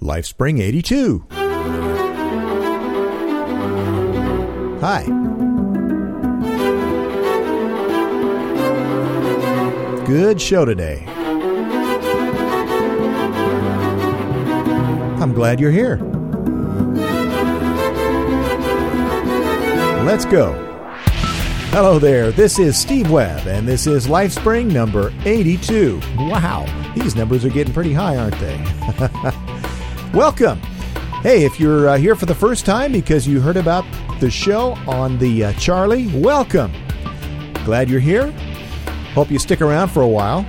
LifeSpring 82. Hi. Good show today. I'm glad you're here. Let's go. Hello there. This is Steve Webb, and this is LifeSpring number 82. Wow, these numbers are getting pretty high, aren't they? Welcome. Hey, if you're uh, here for the first time because you heard about the show on the uh, Charlie, welcome. Glad you're here. Hope you stick around for a while.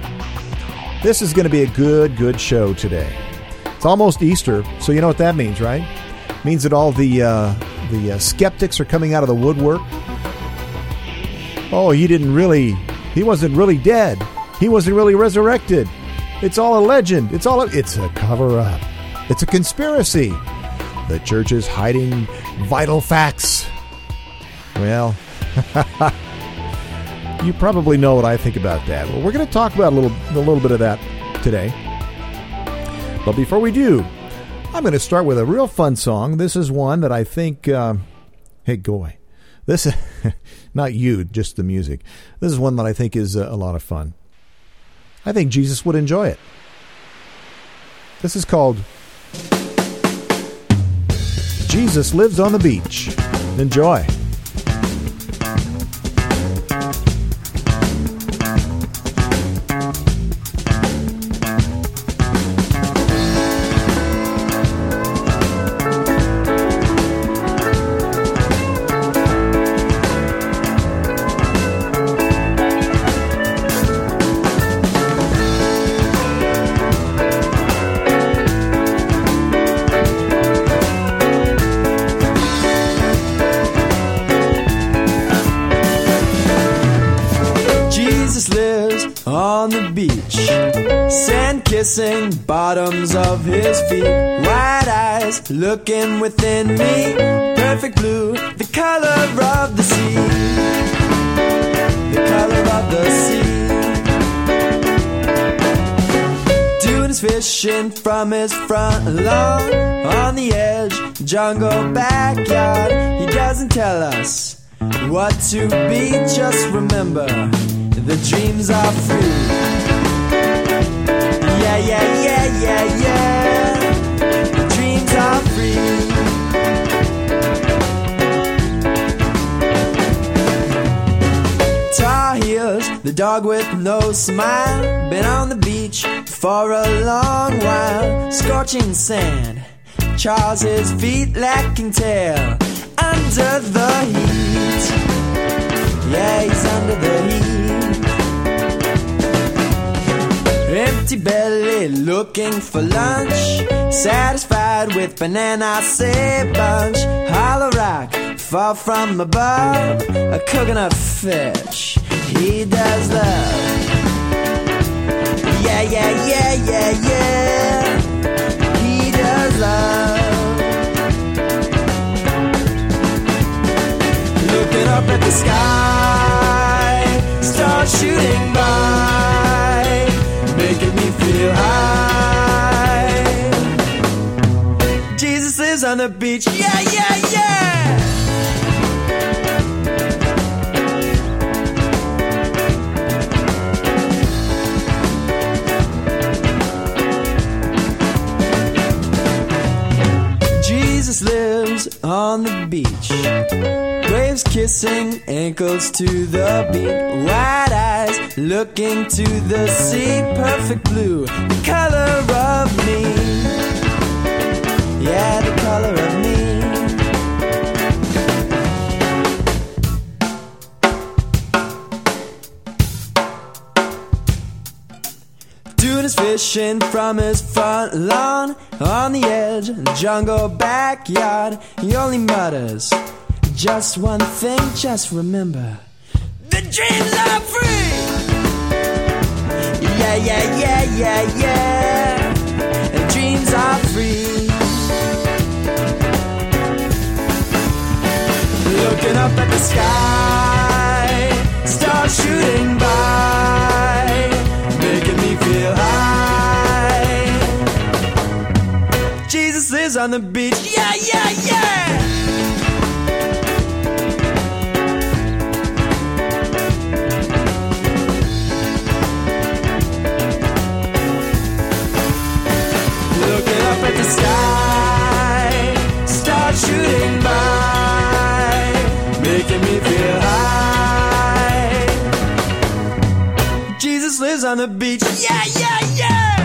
This is going to be a good, good show today. It's almost Easter, so you know what that means, right? It means that all the uh, the uh, skeptics are coming out of the woodwork. Oh, he didn't really, he wasn't really dead. He wasn't really resurrected. It's all a legend. It's all a, it's a cover up. It's a conspiracy. The church is hiding vital facts. Well, you probably know what I think about that. Well, we're going to talk about a little a little bit of that today. But before we do, I'm going to start with a real fun song. This is one that I think, uh, hey, goy, this is not you, just the music. This is one that I think is a lot of fun. I think Jesus would enjoy it. This is called Jesus Lives on the Beach. Enjoy. Looking within me. Perfect blue, the color of the sea. The color of the sea. Doing his fishing from his front lawn. On the edge, jungle backyard. He doesn't tell us what to be. Just remember, the dreams are free yeah, yeah, yeah, yeah, yeah. The dog with no smile. Been on the beach for a long while. Scorching sand, Charles his feet lacking tail. Under the heat, yeah, he's under the heat. Empty belly looking for lunch. Satisfied with banana say bunch. Hollow rock, far from above. A coconut fish, he does love. Yeah, yeah, yeah, yeah, yeah. He does love. Looking up at the sky, stars shooting by making me feel high. Jesus lives on the beach, yeah, yeah, yeah. On the beach. Waves kissing ankles to the beat. Wide eyes looking to the sea. Perfect blue, the color of me. Yeah, the color of fishing from his front lawn on the edge of the jungle backyard. He only mutters just one thing, just remember the dreams are free. Yeah, yeah, yeah, yeah, yeah. The dreams are free. Looking up at the sky, on the beach. Yeah, yeah, yeah! Looking up at the sky, start shooting by, making me feel high. Jesus lives on the beach. Yeah, yeah, yeah!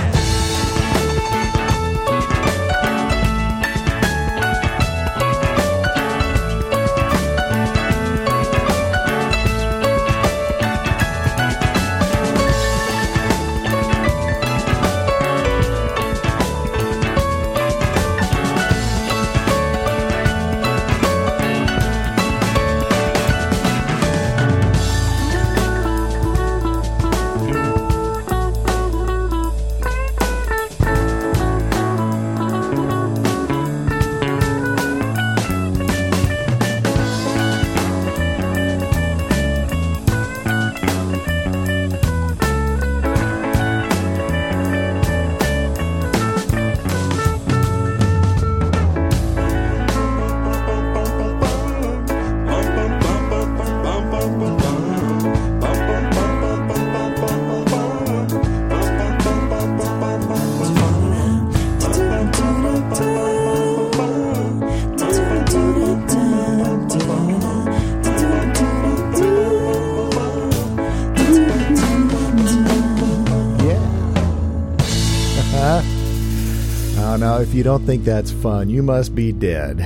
You don't think that's fun, you must be dead.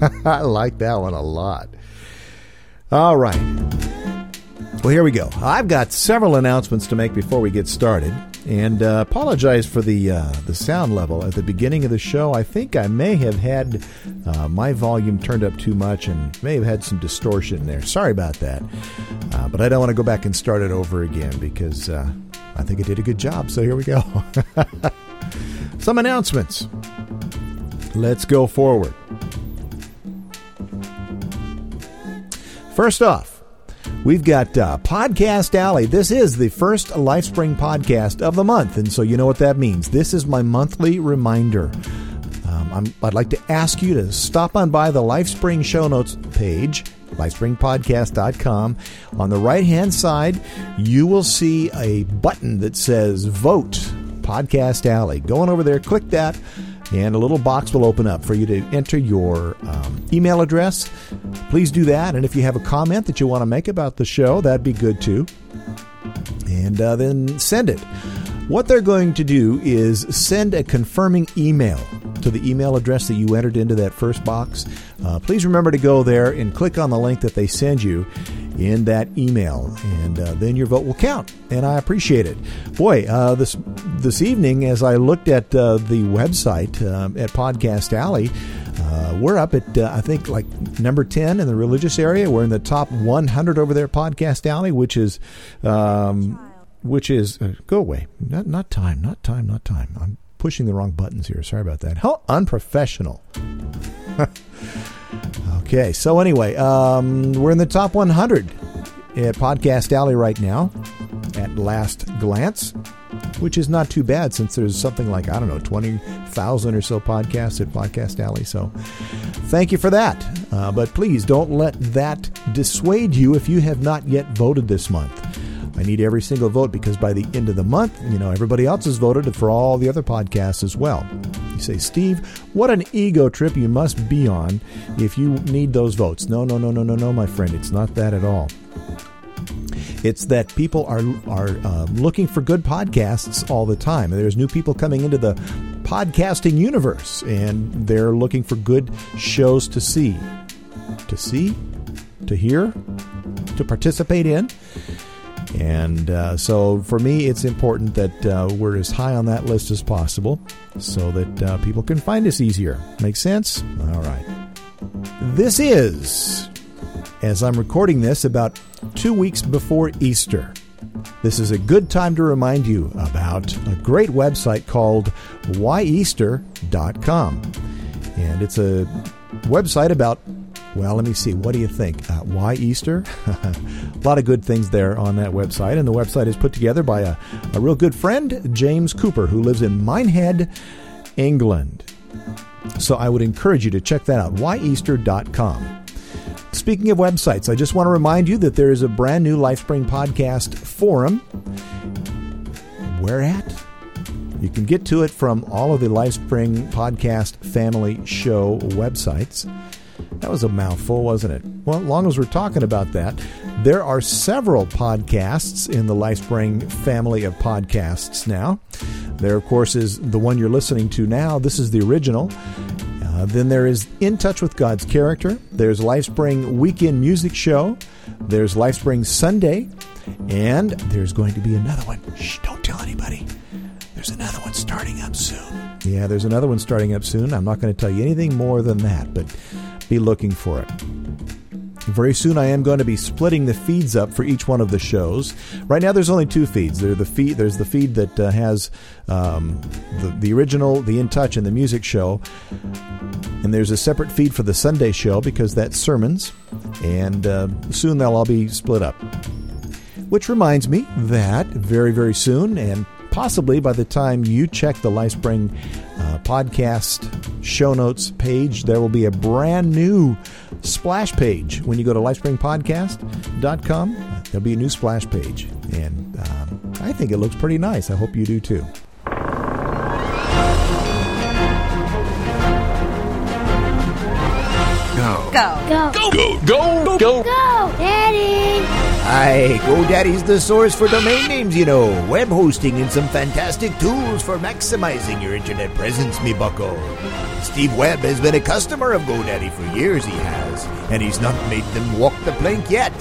I like that one a lot. All right. Well, here we go. I've got several announcements to make before we get started, and uh, apologize for the uh, the sound level at the beginning of the show. I think I may have had uh, my volume turned up too much and may have had some distortion there. Sorry about that, uh, but I don't want to go back and start it over again because uh, I think I did a good job. So here we go. some announcements. Let's go forward. First off, we've got uh, Podcast Alley. This is the first LifeSpring podcast of the month, and so you know what that means. This is my monthly reminder. Um, I'd like to ask you to stop on by the LifeSpring show notes page, lifespringpodcast.com. On the right hand side, you will see a button that says Vote Podcast Alley. Go on over there, click that, and a little box will open up for you to enter your um, email address. Please do that. And if you have a comment that you want to make about the show, that'd be good too. And uh, then send it. What they're going to do is send a confirming email to the email address that you entered into that first box. Uh, please remember to go there and click on the link that they send you in that email, and uh, then your vote will count. And I appreciate it. Boy, uh, this this evening, as I looked at uh, the website um, at Podcast Alley, uh, we're up at uh, I think like number ten in the religious area. We're in the top 100 over there at Podcast Alley, which is. Um, which is uh, go away. Not not time. Not time. Not time. I'm pushing the wrong buttons here. Sorry about that. How unprofessional. okay. So anyway, um, we're in the top 100 at Podcast Alley right now. At last glance, which is not too bad since there's something like I don't know twenty thousand or so podcasts at Podcast Alley. So, thank you for that. Uh, but please don't let that dissuade you if you have not yet voted this month. I need every single vote because by the end of the month, you know, everybody else has voted for all the other podcasts as well. You say, Steve, what an ego trip you must be on if you need those votes. No, no, no, no, no, no, my friend. It's not that at all. It's that people are are uh, looking for good podcasts all the time. There's new people coming into the podcasting universe, and they're looking for good shows to see, to see, to hear, to participate in. And uh, so for me, it's important that uh, we're as high on that list as possible so that uh, people can find us easier. Make sense? All right. This is, as I'm recording this, about two weeks before Easter. This is a good time to remind you about a great website called whyeaster.com. And it's a website about well, let me see. What do you think? Uh, why Easter? a lot of good things there on that website. And the website is put together by a, a real good friend, James Cooper, who lives in Minehead, England. So I would encourage you to check that out, whyeaster.com. Speaking of websites, I just want to remind you that there is a brand new LifeSpring podcast forum. Where at? You can get to it from all of the LifeSpring podcast family show websites. That was a mouthful, wasn't it? Well, long as we're talking about that, there are several podcasts in the LifeSpring family of podcasts now. There, of course, is the one you're listening to now. This is the original. Uh, then there is In Touch with God's Character. There's LifeSpring Weekend Music Show. There's LifeSpring Sunday. And there's going to be another one. Shh, don't tell anybody. There's another one starting up soon. Yeah, there's another one starting up soon. I'm not going to tell you anything more than that, but be looking for it. Very soon, I am going to be splitting the feeds up for each one of the shows. Right now, there's only two feeds. There's the feed. There's the feed that uh, has um, the the original, the In Touch, and the music show, and there's a separate feed for the Sunday show because that's sermons. And uh, soon they'll all be split up. Which reminds me that very very soon, and possibly by the time you check the LifeSpring uh, podcast show notes page, there will be a brand new splash page. When you go to lifespringpodcast.com, there'll be a new splash page. And um, I think it looks pretty nice. I hope you do too. Go. Go. Go. Go. Go. Go. Go, Daddy. Hi, GoDaddy's the source for domain names, you know, web hosting, and some fantastic tools for maximizing your internet presence, me bucko. Steve Webb has been a customer of GoDaddy for years, he has, and he's not made them walk the plank yet.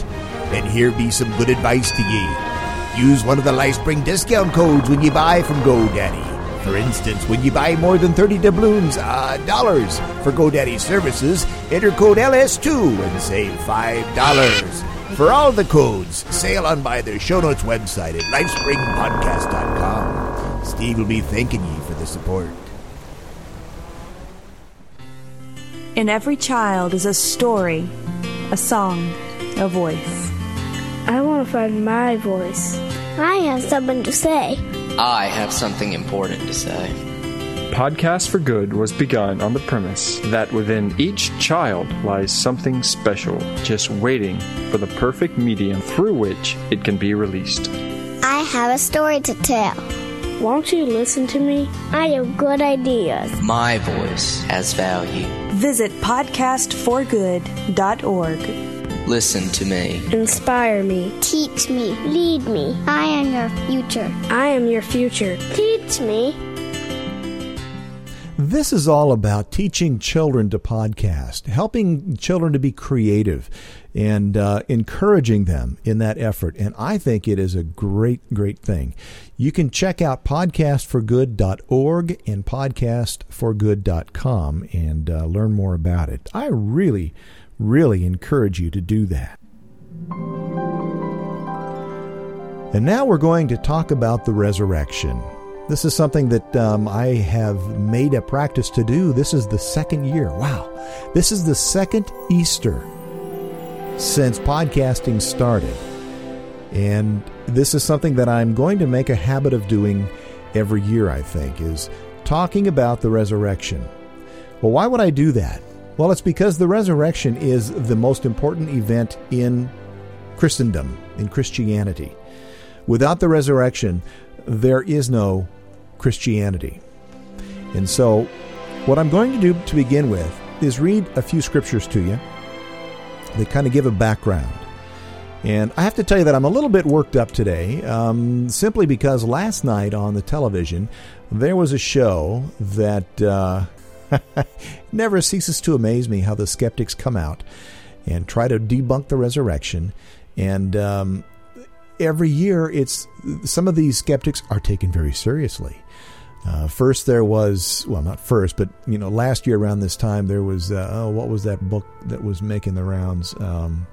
And here be some good advice to ye. Use one of the LifeSpring discount codes when you buy from GoDaddy. For instance, when you buy more than 30 doubloons, uh, dollars for GoDaddy services, enter code LS2 and save $5. For all the codes, sail on by their show notes website at lifespringpodcast.com. Steve will be thanking you for the support. In every child is a story, a song, a voice. I want to find my voice. I have something to say. I have something important to say. Podcast for Good was begun on the premise that within each child lies something special, just waiting for the perfect medium through which it can be released. I have a story to tell. Won't you listen to me? I have good ideas. My voice has value. Visit podcastforgood.org. Listen to me. Inspire me. Teach me. Lead me. I am your future. I am your future. Teach me. This is all about teaching children to podcast, helping children to be creative, and uh, encouraging them in that effort. And I think it is a great, great thing. You can check out podcastforgood.org and podcastforgood.com and uh, learn more about it. I really, really encourage you to do that. And now we're going to talk about the resurrection. This is something that um, I have made a practice to do. This is the second year. Wow. This is the second Easter since podcasting started. And this is something that I'm going to make a habit of doing every year, I think, is talking about the resurrection. Well, why would I do that? Well, it's because the resurrection is the most important event in Christendom, in Christianity. Without the resurrection, there is no Christianity. And so, what I'm going to do to begin with is read a few scriptures to you. They kind of give a background. And I have to tell you that I'm a little bit worked up today, um, simply because last night on the television, there was a show that uh, never ceases to amaze me how the skeptics come out and try to debunk the resurrection. And um, every year, it's some of these skeptics are taken very seriously. Uh, first, there was well, not first, but you know, last year around this time, there was uh, oh, what was that book that was making the rounds? Um,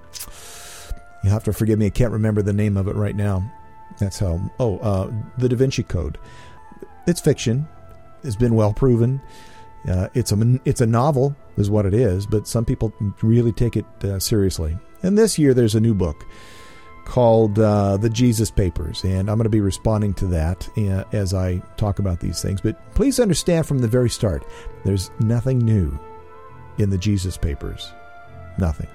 you have to forgive me; I can't remember the name of it right now. That's how. Oh, uh, the Da Vinci Code. It's fiction. It's been well proven. Uh, it's a it's a novel, is what it is. But some people really take it uh, seriously. And this year, there's a new book called uh, the Jesus Papers, and I'm going to be responding to that uh, as I talk about these things. But please understand from the very start, there's nothing new in the Jesus Papers. Nothing.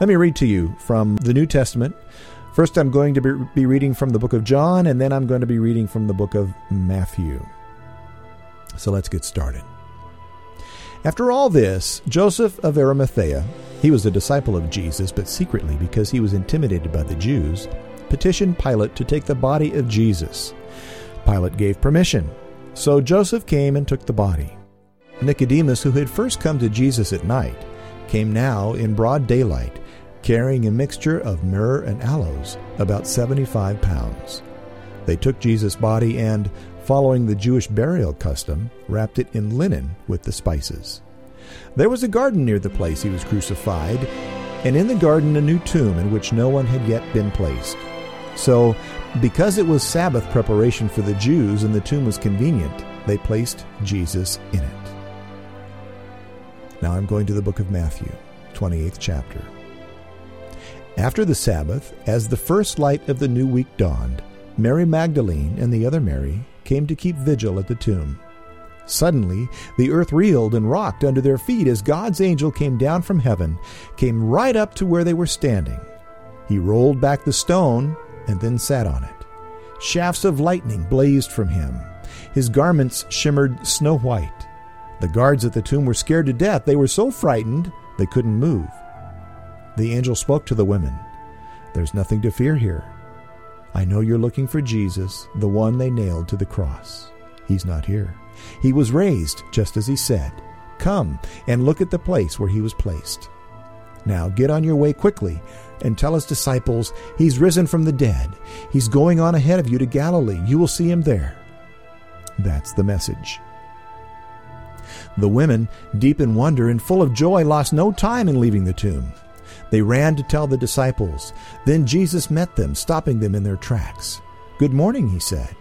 Let me read to you from the New Testament. First, I'm going to be reading from the book of John, and then I'm going to be reading from the book of Matthew. So let's get started. After all this, Joseph of Arimathea, he was a disciple of Jesus, but secretly because he was intimidated by the Jews, petitioned Pilate to take the body of Jesus. Pilate gave permission, so Joseph came and took the body. Nicodemus, who had first come to Jesus at night, came now in broad daylight, carrying a mixture of myrrh and aloes, about 75 pounds. They took Jesus' body and, following the Jewish burial custom, wrapped it in linen with the spices. There was a garden near the place he was crucified, and in the garden a new tomb in which no one had yet been placed. So, because it was Sabbath preparation for the Jews and the tomb was convenient, they placed Jesus in it. Now I'm going to the book of Matthew, 28th chapter. After the Sabbath, as the first light of the new week dawned, Mary Magdalene and the other Mary came to keep vigil at the tomb. Suddenly, the earth reeled and rocked under their feet as God's angel came down from heaven, came right up to where they were standing. He rolled back the stone and then sat on it. Shafts of lightning blazed from him. His garments shimmered snow white. The guards at the tomb were scared to death. They were so frightened they couldn't move. The angel spoke to the women There's nothing to fear here. I know you're looking for Jesus, the one they nailed to the cross. He's not here. He was raised, just as he said. Come and look at the place where he was placed. Now get on your way quickly and tell his disciples, He's risen from the dead. He's going on ahead of you to Galilee. You will see him there. That's the message. The women, deep in wonder and full of joy, lost no time in leaving the tomb. They ran to tell the disciples. Then Jesus met them, stopping them in their tracks. Good morning, he said.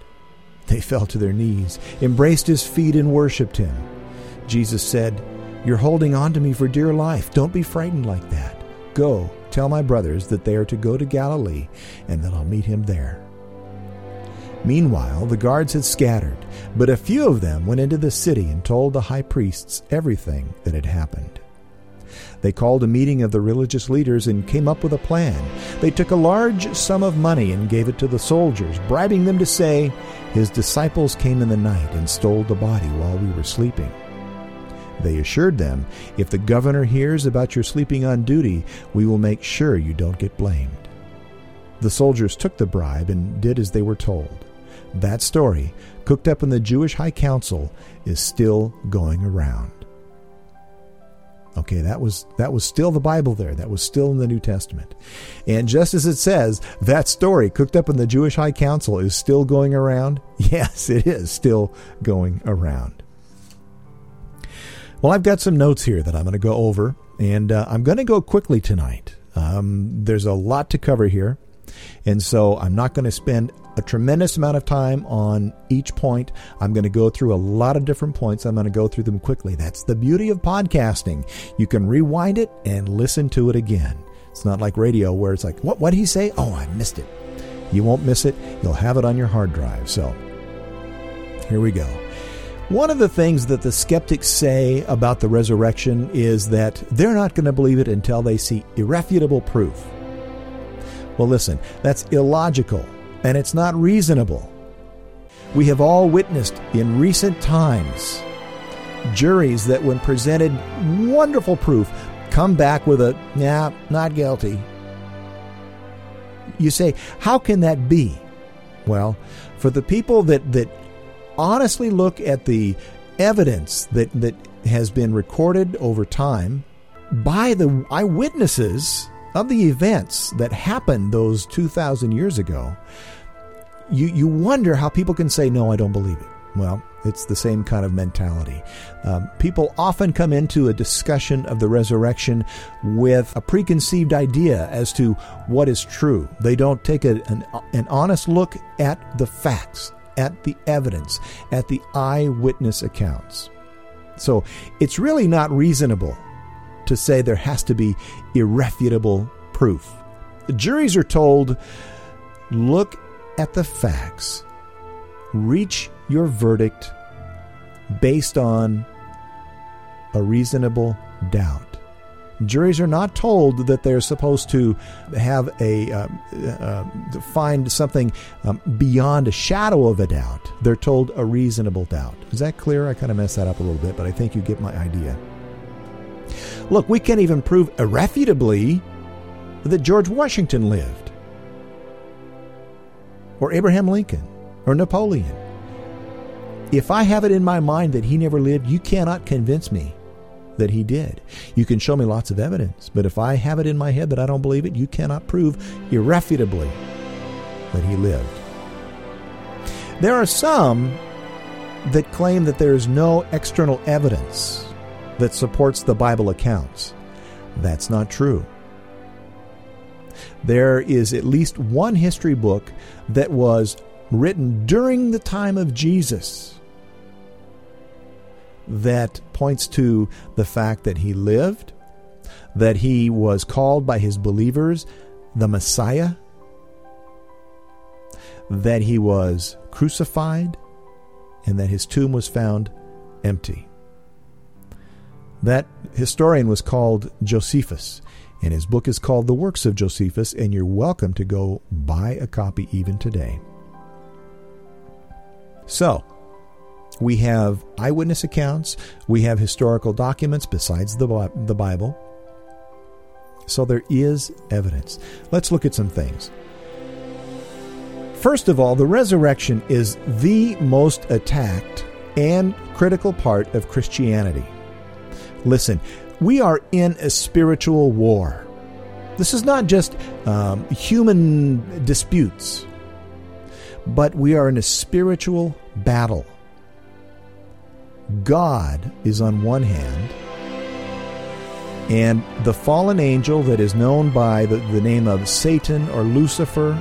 They fell to their knees, embraced his feet, and worshipped him. Jesus said, You're holding on to me for dear life. Don't be frightened like that. Go, tell my brothers that they are to go to Galilee, and that I'll meet him there. Meanwhile, the guards had scattered, but a few of them went into the city and told the high priests everything that had happened. They called a meeting of the religious leaders and came up with a plan. They took a large sum of money and gave it to the soldiers, bribing them to say, His disciples came in the night and stole the body while we were sleeping. They assured them, If the governor hears about your sleeping on duty, we will make sure you don't get blamed. The soldiers took the bribe and did as they were told. That story, cooked up in the Jewish High Council, is still going around. Okay, that was that was still the Bible there. That was still in the New Testament. And just as it says, that story cooked up in the Jewish High Council is still going around. Yes, it is still going around. Well, I've got some notes here that I'm going to go over, and uh, I'm going to go quickly tonight. Um, there's a lot to cover here, and so I'm not going to spend a tremendous amount of time on each point. I'm going to go through a lot of different points. I'm going to go through them quickly. That's the beauty of podcasting. You can rewind it and listen to it again. It's not like radio where it's like, what did he say? Oh, I missed it. You won't miss it. You'll have it on your hard drive. So, here we go. One of the things that the skeptics say about the resurrection is that they're not going to believe it until they see irrefutable proof. Well, listen, that's illogical and it's not reasonable. We have all witnessed in recent times juries that, when presented wonderful proof, come back with a, nah, not guilty. You say, how can that be? Well, for the people that, that honestly look at the evidence that, that has been recorded over time by the eyewitnesses of the events that happened those 2,000 years ago, you, you wonder how people can say, No, I don't believe it. Well, it's the same kind of mentality. Um, people often come into a discussion of the resurrection with a preconceived idea as to what is true. They don't take a, an, an honest look at the facts, at the evidence, at the eyewitness accounts. So it's really not reasonable to say there has to be irrefutable proof. juries are told look at the facts, reach your verdict based on a reasonable doubt. Juries are not told that they're supposed to have a uh, uh, find something um, beyond a shadow of a doubt. They're told a reasonable doubt. Is that clear? I kind of messed that up a little bit, but I think you get my idea. Look, we can't even prove irrefutably that George Washington lived, or Abraham Lincoln, or Napoleon. If I have it in my mind that he never lived, you cannot convince me that he did. You can show me lots of evidence, but if I have it in my head that I don't believe it, you cannot prove irrefutably that he lived. There are some that claim that there is no external evidence that supports the Bible accounts. That's not true. There is at least one history book that was written during the time of Jesus that points to the fact that he lived, that he was called by his believers the Messiah, that he was crucified, and that his tomb was found empty. That historian was called Josephus, and his book is called The Works of Josephus, and you're welcome to go buy a copy even today. So, we have eyewitness accounts, we have historical documents besides the, the Bible. So there is evidence. Let's look at some things. First of all, the resurrection is the most attacked and critical part of Christianity. Listen, we are in a spiritual war. This is not just um, human disputes, but we are in a spiritual battle. God is on one hand, and the fallen angel that is known by the, the name of Satan or Lucifer,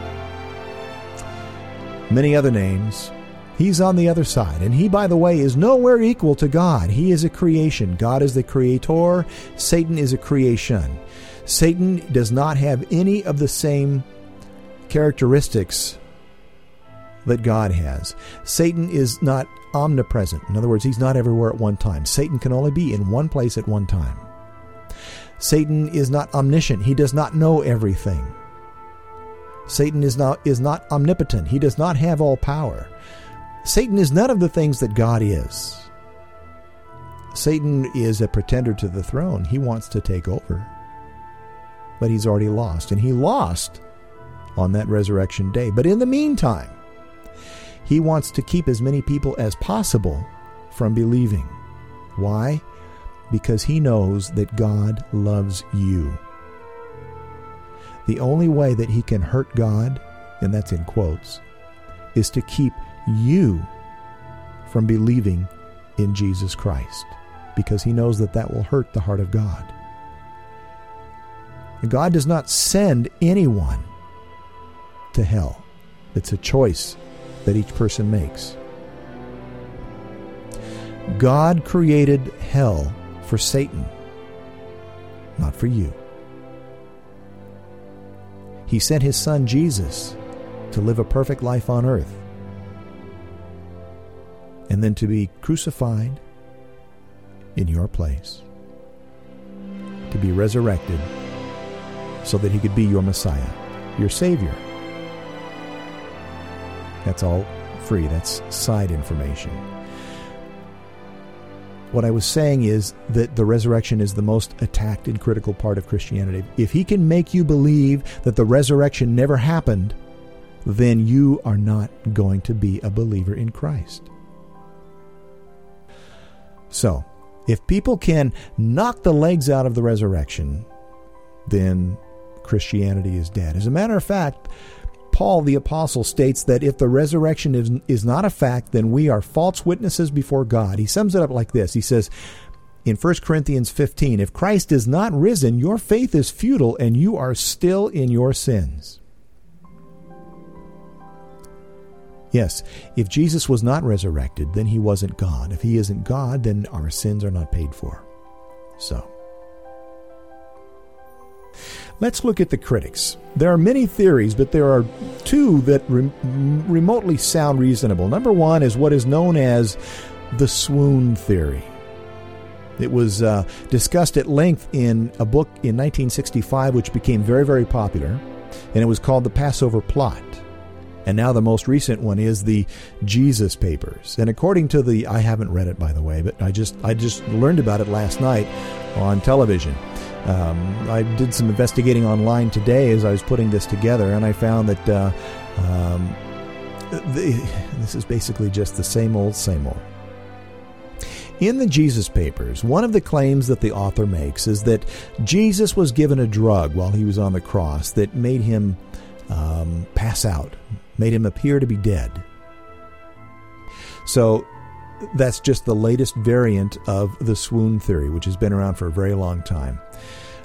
many other names, he's on the other side. And he, by the way, is nowhere equal to God. He is a creation. God is the creator, Satan is a creation. Satan does not have any of the same characteristics that God has. Satan is not omnipresent. In other words, he's not everywhere at one time. Satan can only be in one place at one time. Satan is not omniscient. He does not know everything. Satan is not is not omnipotent. He does not have all power. Satan is none of the things that God is. Satan is a pretender to the throne. He wants to take over. But he's already lost, and he lost on that resurrection day. But in the meantime, he wants to keep as many people as possible from believing. Why? Because he knows that God loves you. The only way that he can hurt God, and that's in quotes, is to keep you from believing in Jesus Christ because he knows that that will hurt the heart of God. God does not send anyone to hell. It's a choice that each person makes. God created hell for Satan, not for you. He sent his son Jesus to live a perfect life on earth and then to be crucified in your place, to be resurrected so that he could be your Messiah, your Savior. That's all free. That's side information. What I was saying is that the resurrection is the most attacked and critical part of Christianity. If he can make you believe that the resurrection never happened, then you are not going to be a believer in Christ. So, if people can knock the legs out of the resurrection, then Christianity is dead. As a matter of fact, Paul the Apostle states that if the resurrection is, is not a fact, then we are false witnesses before God. He sums it up like this He says, in 1 Corinthians 15, if Christ is not risen, your faith is futile and you are still in your sins. Yes, if Jesus was not resurrected, then he wasn't God. If he isn't God, then our sins are not paid for. So. Let's look at the critics. There are many theories, but there are two that re- remotely sound reasonable. Number one is what is known as the swoon theory. It was uh, discussed at length in a book in 1965, which became very, very popular, and it was called The Passover Plot. And now the most recent one is the Jesus Papers. And according to the, I haven't read it by the way, but I just I just learned about it last night on television. Um, I did some investigating online today as I was putting this together, and I found that uh, um, the, this is basically just the same old, same old. In the Jesus Papers, one of the claims that the author makes is that Jesus was given a drug while he was on the cross that made him um, pass out, made him appear to be dead. So that's just the latest variant of the swoon theory, which has been around for a very long time.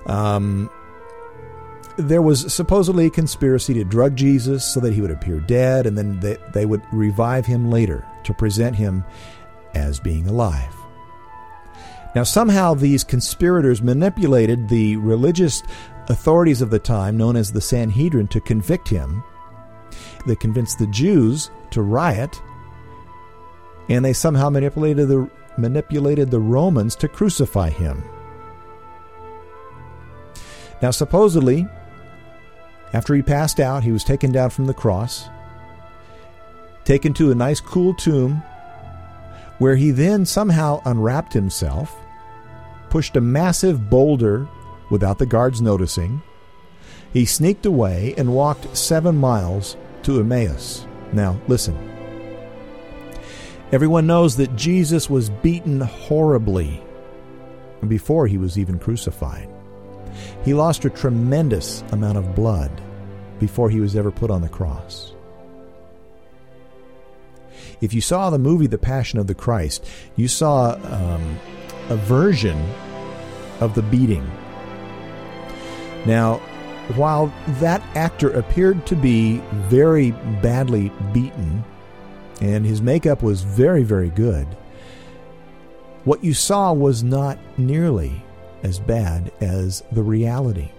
Um, there was supposedly a conspiracy to drug Jesus so that he would appear dead, and then they, they would revive him later to present him as being alive. Now, somehow these conspirators manipulated the religious authorities of the time, known as the Sanhedrin, to convict him. They convinced the Jews to riot, and they somehow manipulated the, manipulated the Romans to crucify him. Now, supposedly, after he passed out, he was taken down from the cross, taken to a nice cool tomb, where he then somehow unwrapped himself pushed a massive boulder without the guards noticing. He sneaked away and walked seven miles to Emmaus. Now, listen. Everyone knows that Jesus was beaten horribly before he was even crucified. He lost a tremendous amount of blood before he was ever put on the cross. If you saw the movie The Passion of the Christ, you saw um, a version of the beating. Now, while that actor appeared to be very badly beaten, and his makeup was very, very good, what you saw was not nearly as bad as the reality.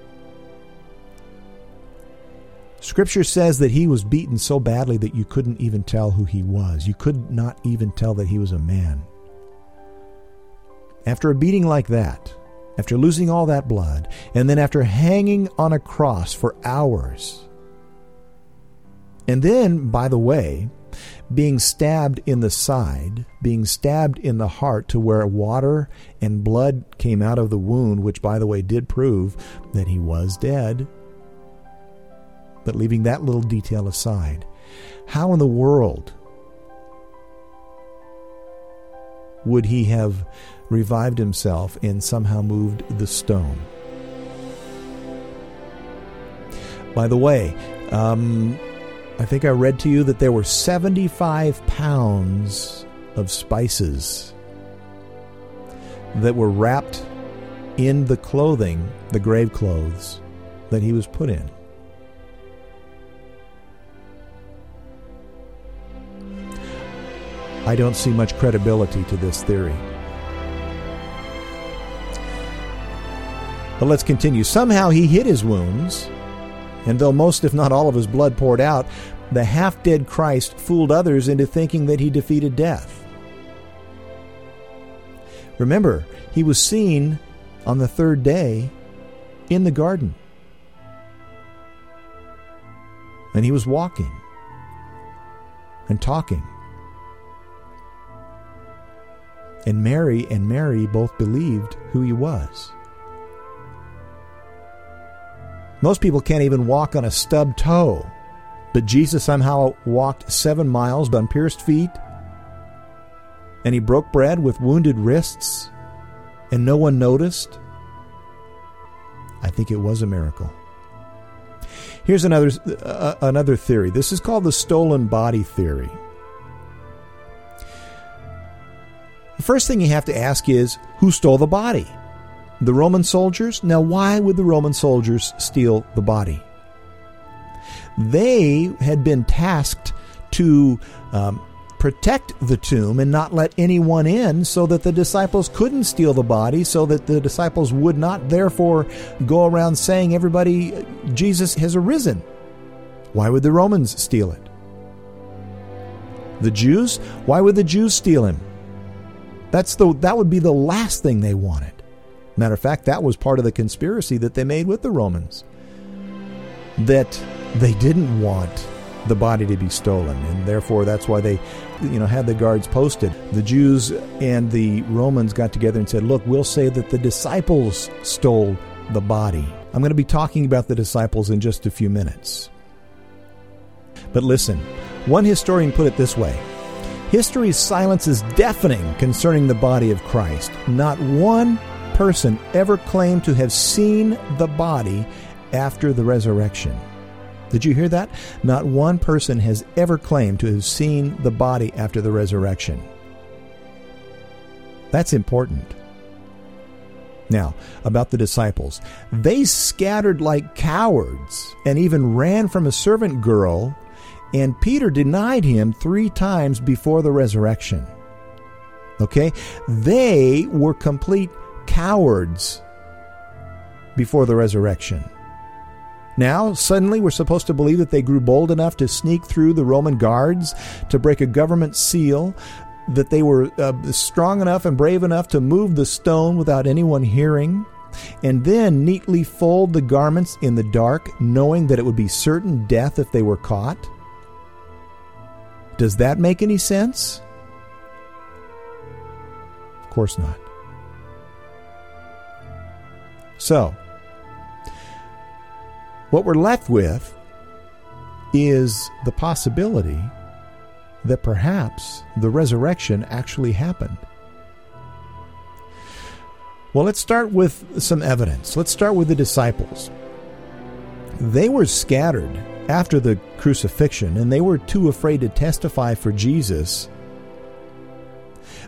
Scripture says that he was beaten so badly that you couldn't even tell who he was. You could not even tell that he was a man. After a beating like that, after losing all that blood, and then after hanging on a cross for hours. And then, by the way, being stabbed in the side, being stabbed in the heart to where water and blood came out of the wound, which, by the way, did prove that he was dead. But leaving that little detail aside, how in the world would he have revived himself and somehow moved the stone. By the way, um, I think I read to you that there were 75 pounds of spices that were wrapped in the clothing, the grave clothes that he was put in. I don't see much credibility to this theory. But let's continue. Somehow he hid his wounds, and though most, if not all, of his blood poured out, the half dead Christ fooled others into thinking that he defeated death. Remember, he was seen on the third day in the garden. And he was walking and talking. And Mary and Mary both believed who he was. Most people can't even walk on a stub toe. But Jesus somehow walked seven miles on pierced feet, and he broke bread with wounded wrists, and no one noticed. I think it was a miracle. Here's another uh, another theory. This is called the stolen body theory. The first thing you have to ask is who stole the body? The Roman soldiers? Now, why would the Roman soldiers steal the body? They had been tasked to um, protect the tomb and not let anyone in so that the disciples couldn't steal the body, so that the disciples would not therefore go around saying, Everybody, Jesus has arisen. Why would the Romans steal it? The Jews? Why would the Jews steal him? That's the that would be the last thing they wanted. Matter of fact, that was part of the conspiracy that they made with the Romans. That they didn't want the body to be stolen, and therefore that's why they, you know, had the guards posted. The Jews and the Romans got together and said, "Look, we'll say that the disciples stole the body." I'm going to be talking about the disciples in just a few minutes. But listen, one historian put it this way History's silence is deafening concerning the body of Christ. Not one person ever claimed to have seen the body after the resurrection. Did you hear that? Not one person has ever claimed to have seen the body after the resurrection. That's important. Now, about the disciples. They scattered like cowards and even ran from a servant girl, and Peter denied him three times before the resurrection. Okay? They were complete cowards before the resurrection. Now, suddenly, we're supposed to believe that they grew bold enough to sneak through the Roman guards, to break a government seal, that they were uh, strong enough and brave enough to move the stone without anyone hearing, and then neatly fold the garments in the dark, knowing that it would be certain death if they were caught? Does that make any sense? Of course not. So, what we're left with is the possibility that perhaps the resurrection actually happened. Well, let's start with some evidence. Let's start with the disciples. They were scattered after the crucifixion, and they were too afraid to testify for Jesus.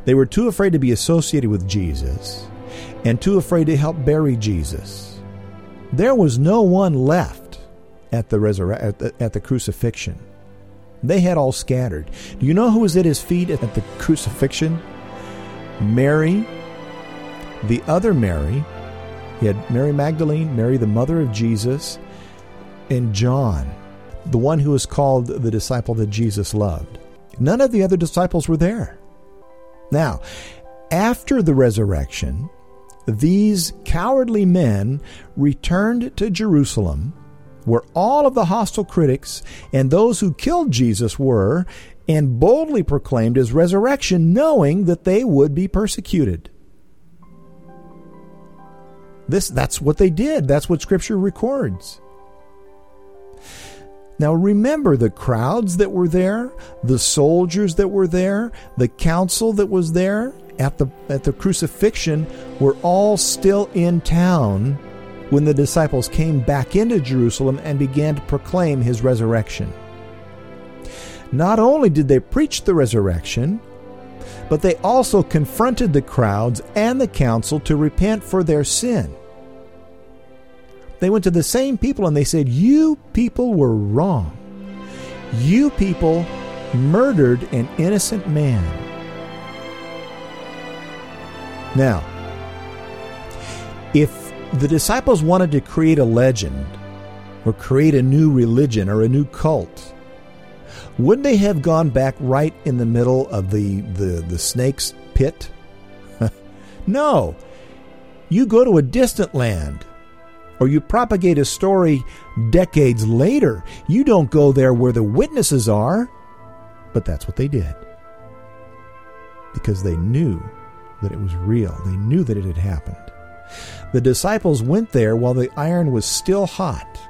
They were too afraid to be associated with Jesus and too afraid to help bury Jesus. There was no one left at the, resurre- at the, at the crucifixion. They had all scattered. Do you know who was at his feet at the crucifixion? Mary, the other Mary. He had Mary Magdalene, Mary, the mother of Jesus, and John, the one who was called the disciple that Jesus loved. None of the other disciples were there. Now, after the resurrection, these cowardly men returned to Jerusalem, where all of the hostile critics and those who killed Jesus were, and boldly proclaimed his resurrection, knowing that they would be persecuted. This, that's what they did. That's what Scripture records. Now remember the crowds that were there, the soldiers that were there, the council that was there at the at the crucifixion were all still in town when the disciples came back into Jerusalem and began to proclaim his resurrection. Not only did they preach the resurrection, but they also confronted the crowds and the council to repent for their sin. They went to the same people and they said, You people were wrong. You people murdered an innocent man. Now, if the disciples wanted to create a legend or create a new religion or a new cult, would they have gone back right in the middle of the, the, the snake's pit? no. You go to a distant land or you propagate a story decades later. You don't go there where the witnesses are. But that's what they did. Because they knew that it was real, they knew that it had happened. The disciples went there while the iron was still hot,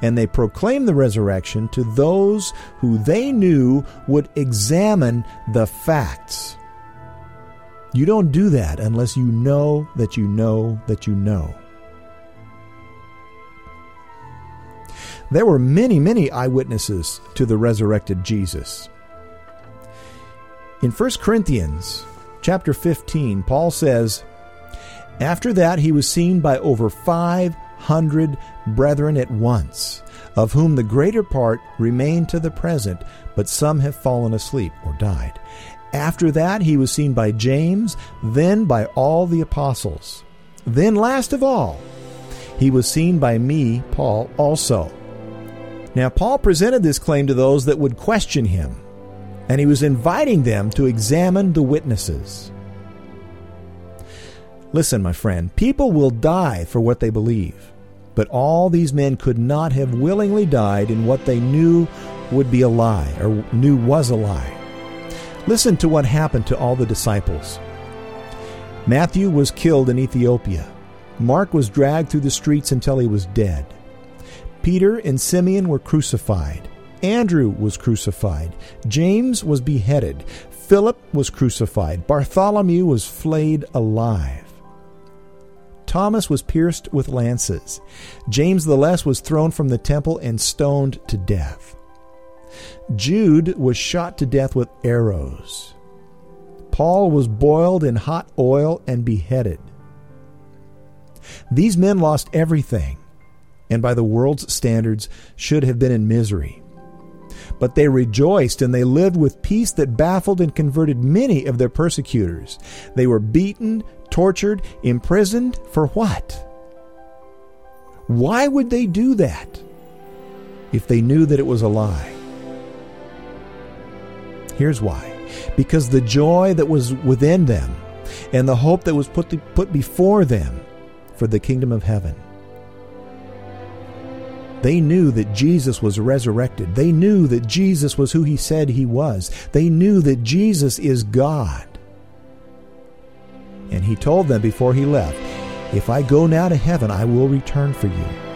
and they proclaimed the resurrection to those who they knew would examine the facts. You don't do that unless you know that you know that you know. There were many, many eyewitnesses to the resurrected Jesus. In 1 Corinthians chapter 15, Paul says, After that he was seen by over 500 brethren at once, of whom the greater part remain to the present, but some have fallen asleep or died. After that, he was seen by James, then by all the apostles. Then, last of all, he was seen by me, Paul, also. Now, Paul presented this claim to those that would question him, and he was inviting them to examine the witnesses. Listen, my friend, people will die for what they believe, but all these men could not have willingly died in what they knew would be a lie or knew was a lie. Listen to what happened to all the disciples. Matthew was killed in Ethiopia. Mark was dragged through the streets until he was dead. Peter and Simeon were crucified. Andrew was crucified. James was beheaded. Philip was crucified. Bartholomew was flayed alive. Thomas was pierced with lances. James the Less was thrown from the temple and stoned to death. Jude was shot to death with arrows. Paul was boiled in hot oil and beheaded. These men lost everything, and by the world's standards should have been in misery. But they rejoiced and they lived with peace that baffled and converted many of their persecutors. They were beaten, tortured, imprisoned for what? Why would they do that if they knew that it was a lie? Here's why because the joy that was within them and the hope that was put, put before them for the kingdom of heaven. They knew that Jesus was resurrected. They knew that Jesus was who he said he was. They knew that Jesus is God. And he told them before he left, If I go now to heaven, I will return for you.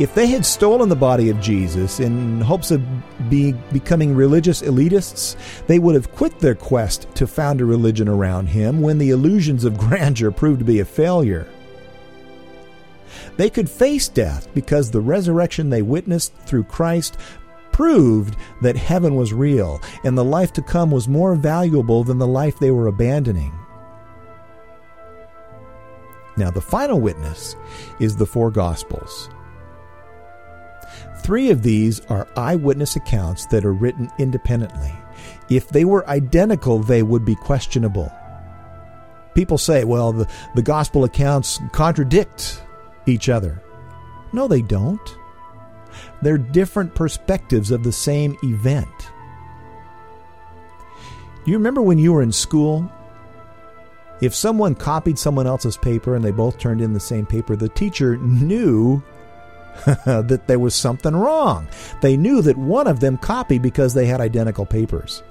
If they had stolen the body of Jesus in hopes of be, becoming religious elitists, they would have quit their quest to found a religion around him when the illusions of grandeur proved to be a failure. They could face death because the resurrection they witnessed through Christ proved that heaven was real and the life to come was more valuable than the life they were abandoning. Now, the final witness is the four Gospels. Three of these are eyewitness accounts that are written independently. If they were identical, they would be questionable. People say, well, the, the gospel accounts contradict each other. No, they don't. They're different perspectives of the same event. You remember when you were in school? If someone copied someone else's paper and they both turned in the same paper, the teacher knew that there was something wrong. They knew that one of them copied because they had identical papers.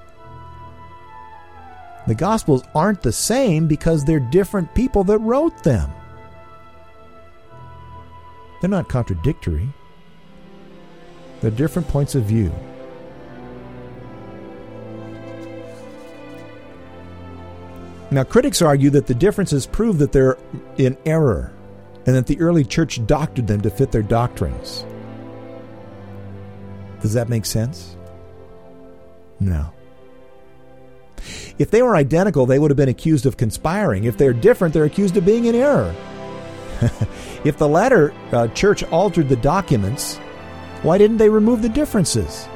The Gospels aren't the same because they're different people that wrote them. They're not contradictory, they're different points of view. Now, critics argue that the differences prove that they're in error and that the early church doctored them to fit their doctrines. Does that make sense? No. If they were identical, they would have been accused of conspiring. If they're different, they're accused of being in error. if the latter uh, church altered the documents, why didn't they remove the differences?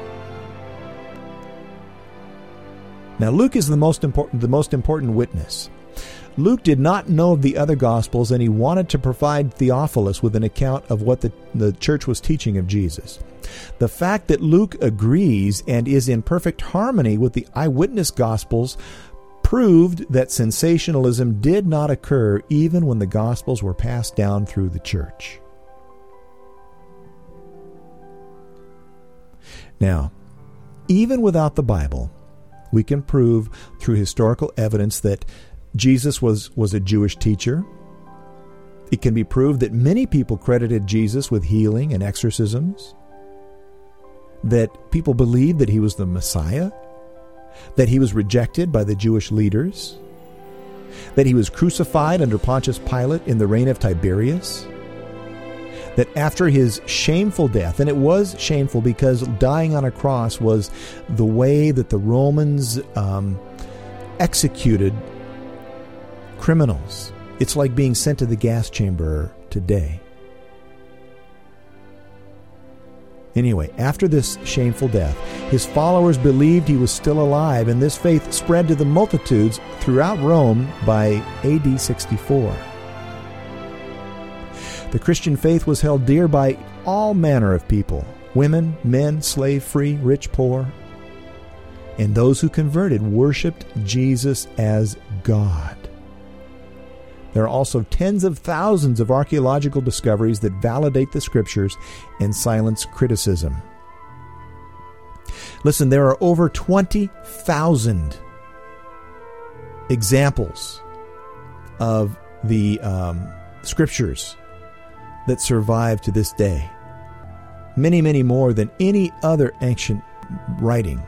Now Luke is the most important the most important witness. Luke did not know of the other Gospels, and he wanted to provide Theophilus with an account of what the, the church was teaching of Jesus. The fact that Luke agrees and is in perfect harmony with the eyewitness Gospels proved that sensationalism did not occur even when the Gospels were passed down through the church. Now, even without the Bible, we can prove through historical evidence that Jesus was, was a Jewish teacher. It can be proved that many people credited Jesus with healing and exorcisms, that people believed that he was the Messiah, that he was rejected by the Jewish leaders, that he was crucified under Pontius Pilate in the reign of Tiberius, that after his shameful death, and it was shameful because dying on a cross was the way that the Romans um, executed criminals. It's like being sent to the gas chamber today. Anyway, after this shameful death, his followers believed he was still alive, and this faith spread to the multitudes throughout Rome by AD 64. The Christian faith was held dear by all manner of people women, men, slave free, rich, poor. And those who converted worshiped Jesus as God. There are also tens of thousands of archaeological discoveries that validate the scriptures and silence criticism. Listen, there are over 20,000 examples of the um, scriptures that survive to this day. Many, many more than any other ancient writing.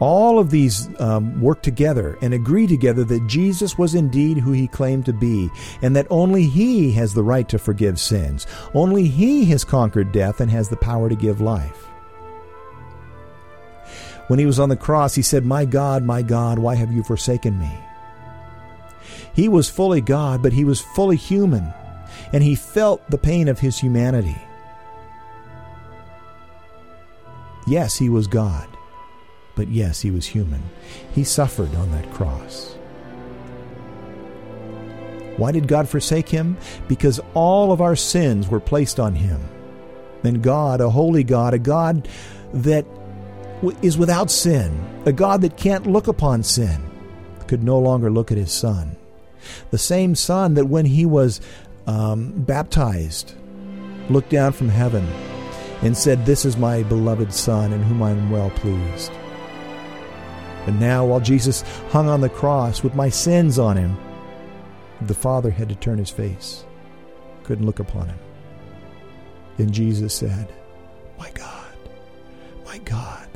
All of these um, work together and agree together that Jesus was indeed who he claimed to be, and that only he has the right to forgive sins. Only he has conquered death and has the power to give life. When he was on the cross, he said, My God, my God, why have you forsaken me? He was fully God, but he was fully human, and he felt the pain of his humanity. Yes, he was God, but yes, he was human. He suffered on that cross. Why did God forsake him? Because all of our sins were placed on him. And God, a holy God, a God that is without sin, a God that can't look upon sin, could no longer look at his son. The same son that when he was um, baptized looked down from heaven and said, This is my beloved son in whom I am well pleased. And now, while Jesus hung on the cross with my sins on him, the Father had to turn his face, couldn't look upon him. Then Jesus said, My God, my God,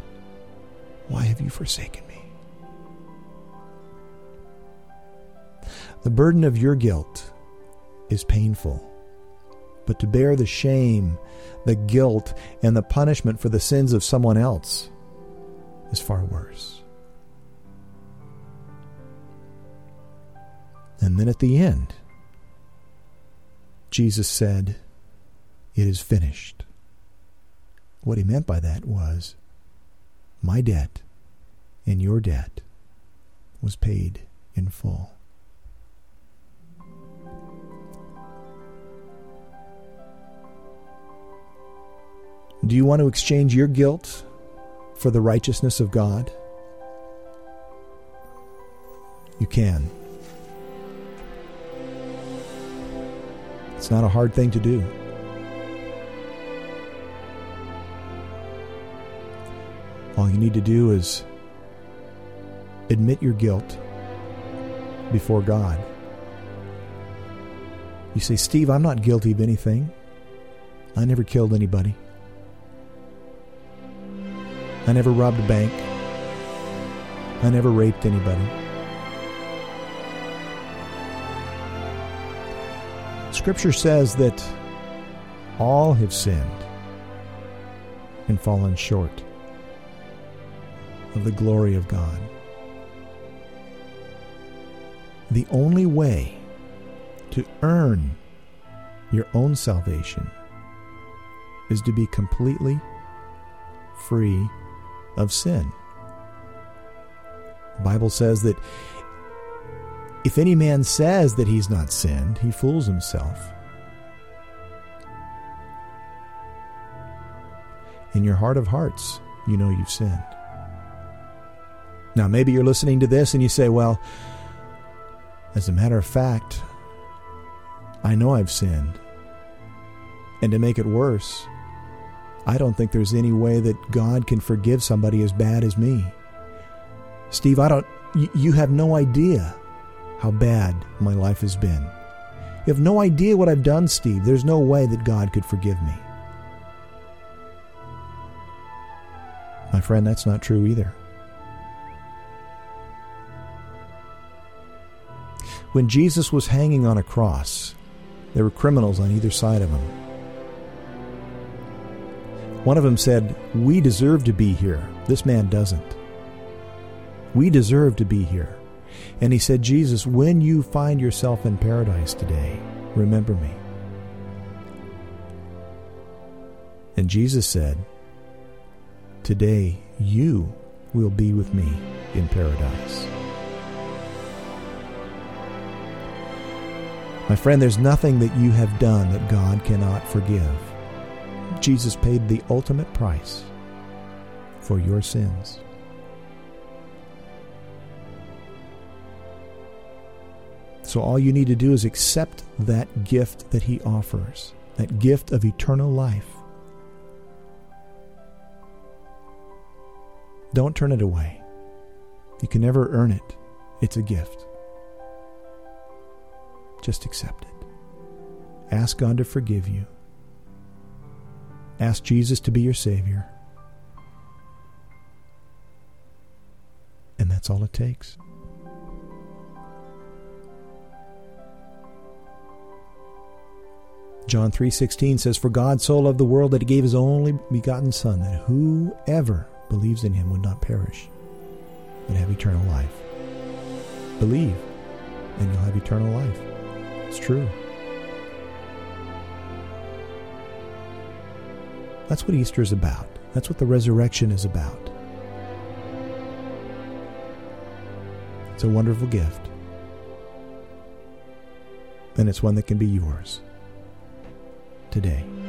why have you forsaken me? The burden of your guilt is painful, but to bear the shame, the guilt, and the punishment for the sins of someone else is far worse. And then at the end, Jesus said, It is finished. What he meant by that was, My debt and your debt was paid in full. Do you want to exchange your guilt for the righteousness of God? You can. It's not a hard thing to do. All you need to do is admit your guilt before God. You say, Steve, I'm not guilty of anything. I never killed anybody. I never robbed a bank. I never raped anybody. Scripture says that all have sinned and fallen short of the glory of God. The only way to earn your own salvation is to be completely free of sin. The Bible says that if any man says that he's not sinned, he fools himself. In your heart of hearts, you know you've sinned. Now, maybe you're listening to this and you say, well, as a matter of fact, I know I've sinned. And to make it worse, I don't think there's any way that God can forgive somebody as bad as me. Steve, I don't, you have no idea how bad my life has been. You have no idea what I've done, Steve. There's no way that God could forgive me. My friend, that's not true either. When Jesus was hanging on a cross, there were criminals on either side of him. One of them said, We deserve to be here. This man doesn't. We deserve to be here. And he said, Jesus, when you find yourself in paradise today, remember me. And Jesus said, Today you will be with me in paradise. My friend, there's nothing that you have done that God cannot forgive. Jesus paid the ultimate price for your sins. So all you need to do is accept that gift that He offers, that gift of eternal life. Don't turn it away. You can never earn it, it's a gift. Just accept it. Ask God to forgive you. Ask Jesus to be your Savior. And that's all it takes. John 3:16 says for God so loved the world that he gave his only begotten son that whoever believes in him would not perish but have eternal life. Believe and you'll have eternal life. It's true. That's what Easter is about. That's what the resurrection is about. It's a wonderful gift. And it's one that can be yours today.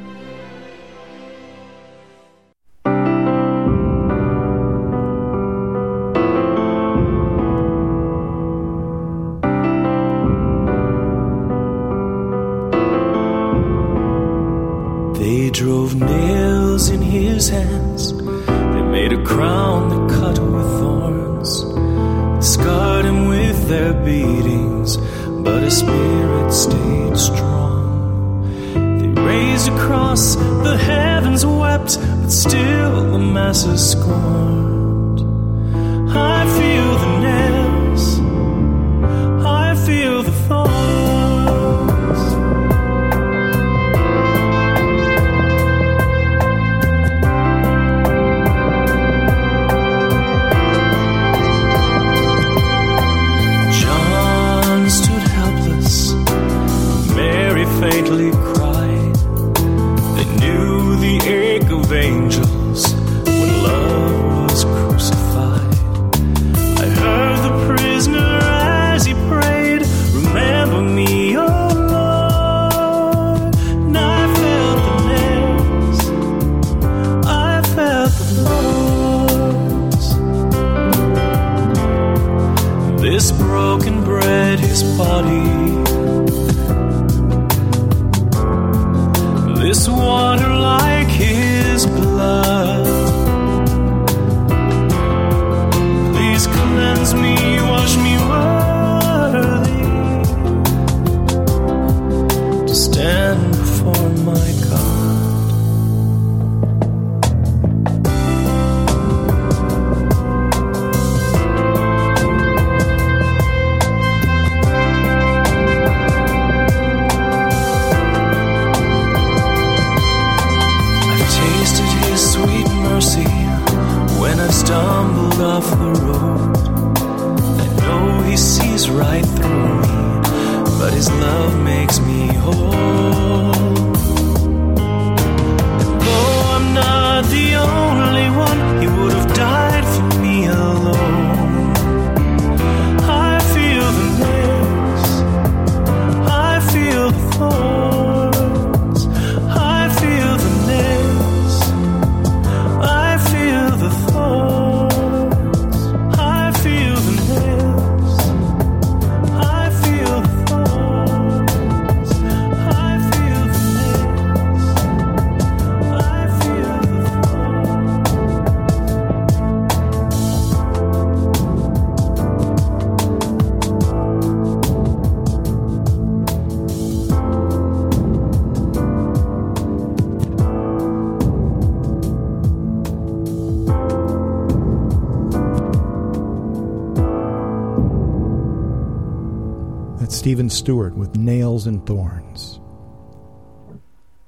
Stephen Stewart with Nails and Thorns.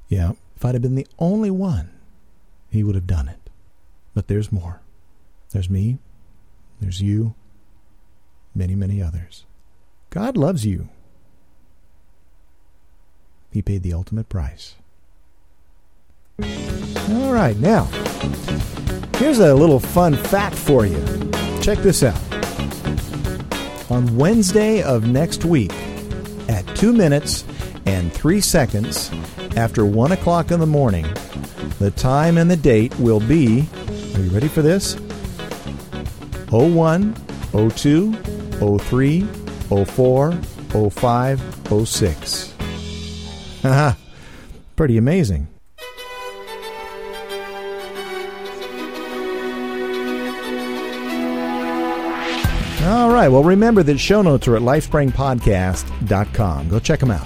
Yeah, if I'd have been the only one, he would have done it. But there's more. There's me. There's you. Many, many others. God loves you. He paid the ultimate price. All right, now, here's a little fun fact for you. Check this out. On Wednesday of next week, 2 minutes and 3 seconds after 1 o'clock in the morning, the time and the date will be, are you ready for this? 01, 02, 03, 04, 05, 06. Haha, pretty amazing. All right. Well, remember that show notes are at lifespringpodcast.com. Go check them out.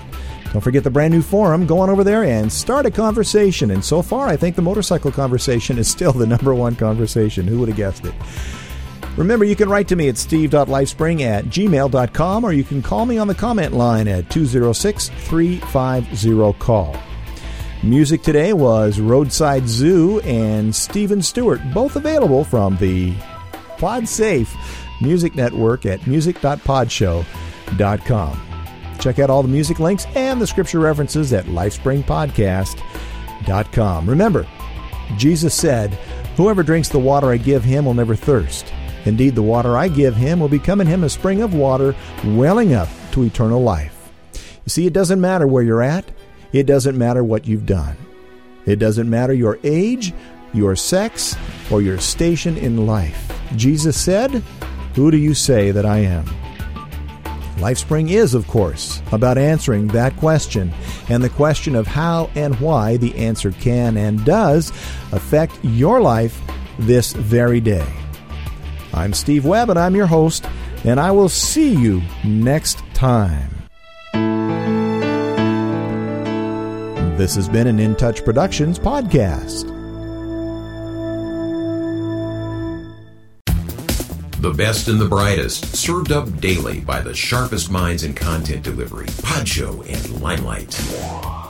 Don't forget the brand new forum. Go on over there and start a conversation. And so far, I think the motorcycle conversation is still the number one conversation. Who would have guessed it? Remember, you can write to me at steve.lifespring at gmail.com or you can call me on the comment line at 206 350 call. Music today was Roadside Zoo and Stephen Stewart, both available from the PodSafe Music Network at music.podshow.com. Check out all the music links and the scripture references at lifespringpodcast.com. Remember, Jesus said, Whoever drinks the water I give him will never thirst. Indeed, the water I give him will become in him a spring of water welling up to eternal life. You see, it doesn't matter where you're at, it doesn't matter what you've done. It doesn't matter your age, your sex, or your station in life. Jesus said, Who do you say that I am? LifeSpring is, of course, about answering that question and the question of how and why the answer can and does affect your life this very day. I'm Steve Webb, and I'm your host, and I will see you next time. This has been an In Touch Productions podcast. The best and the brightest, served up daily by the sharpest minds in content delivery, Podshow and Limelight.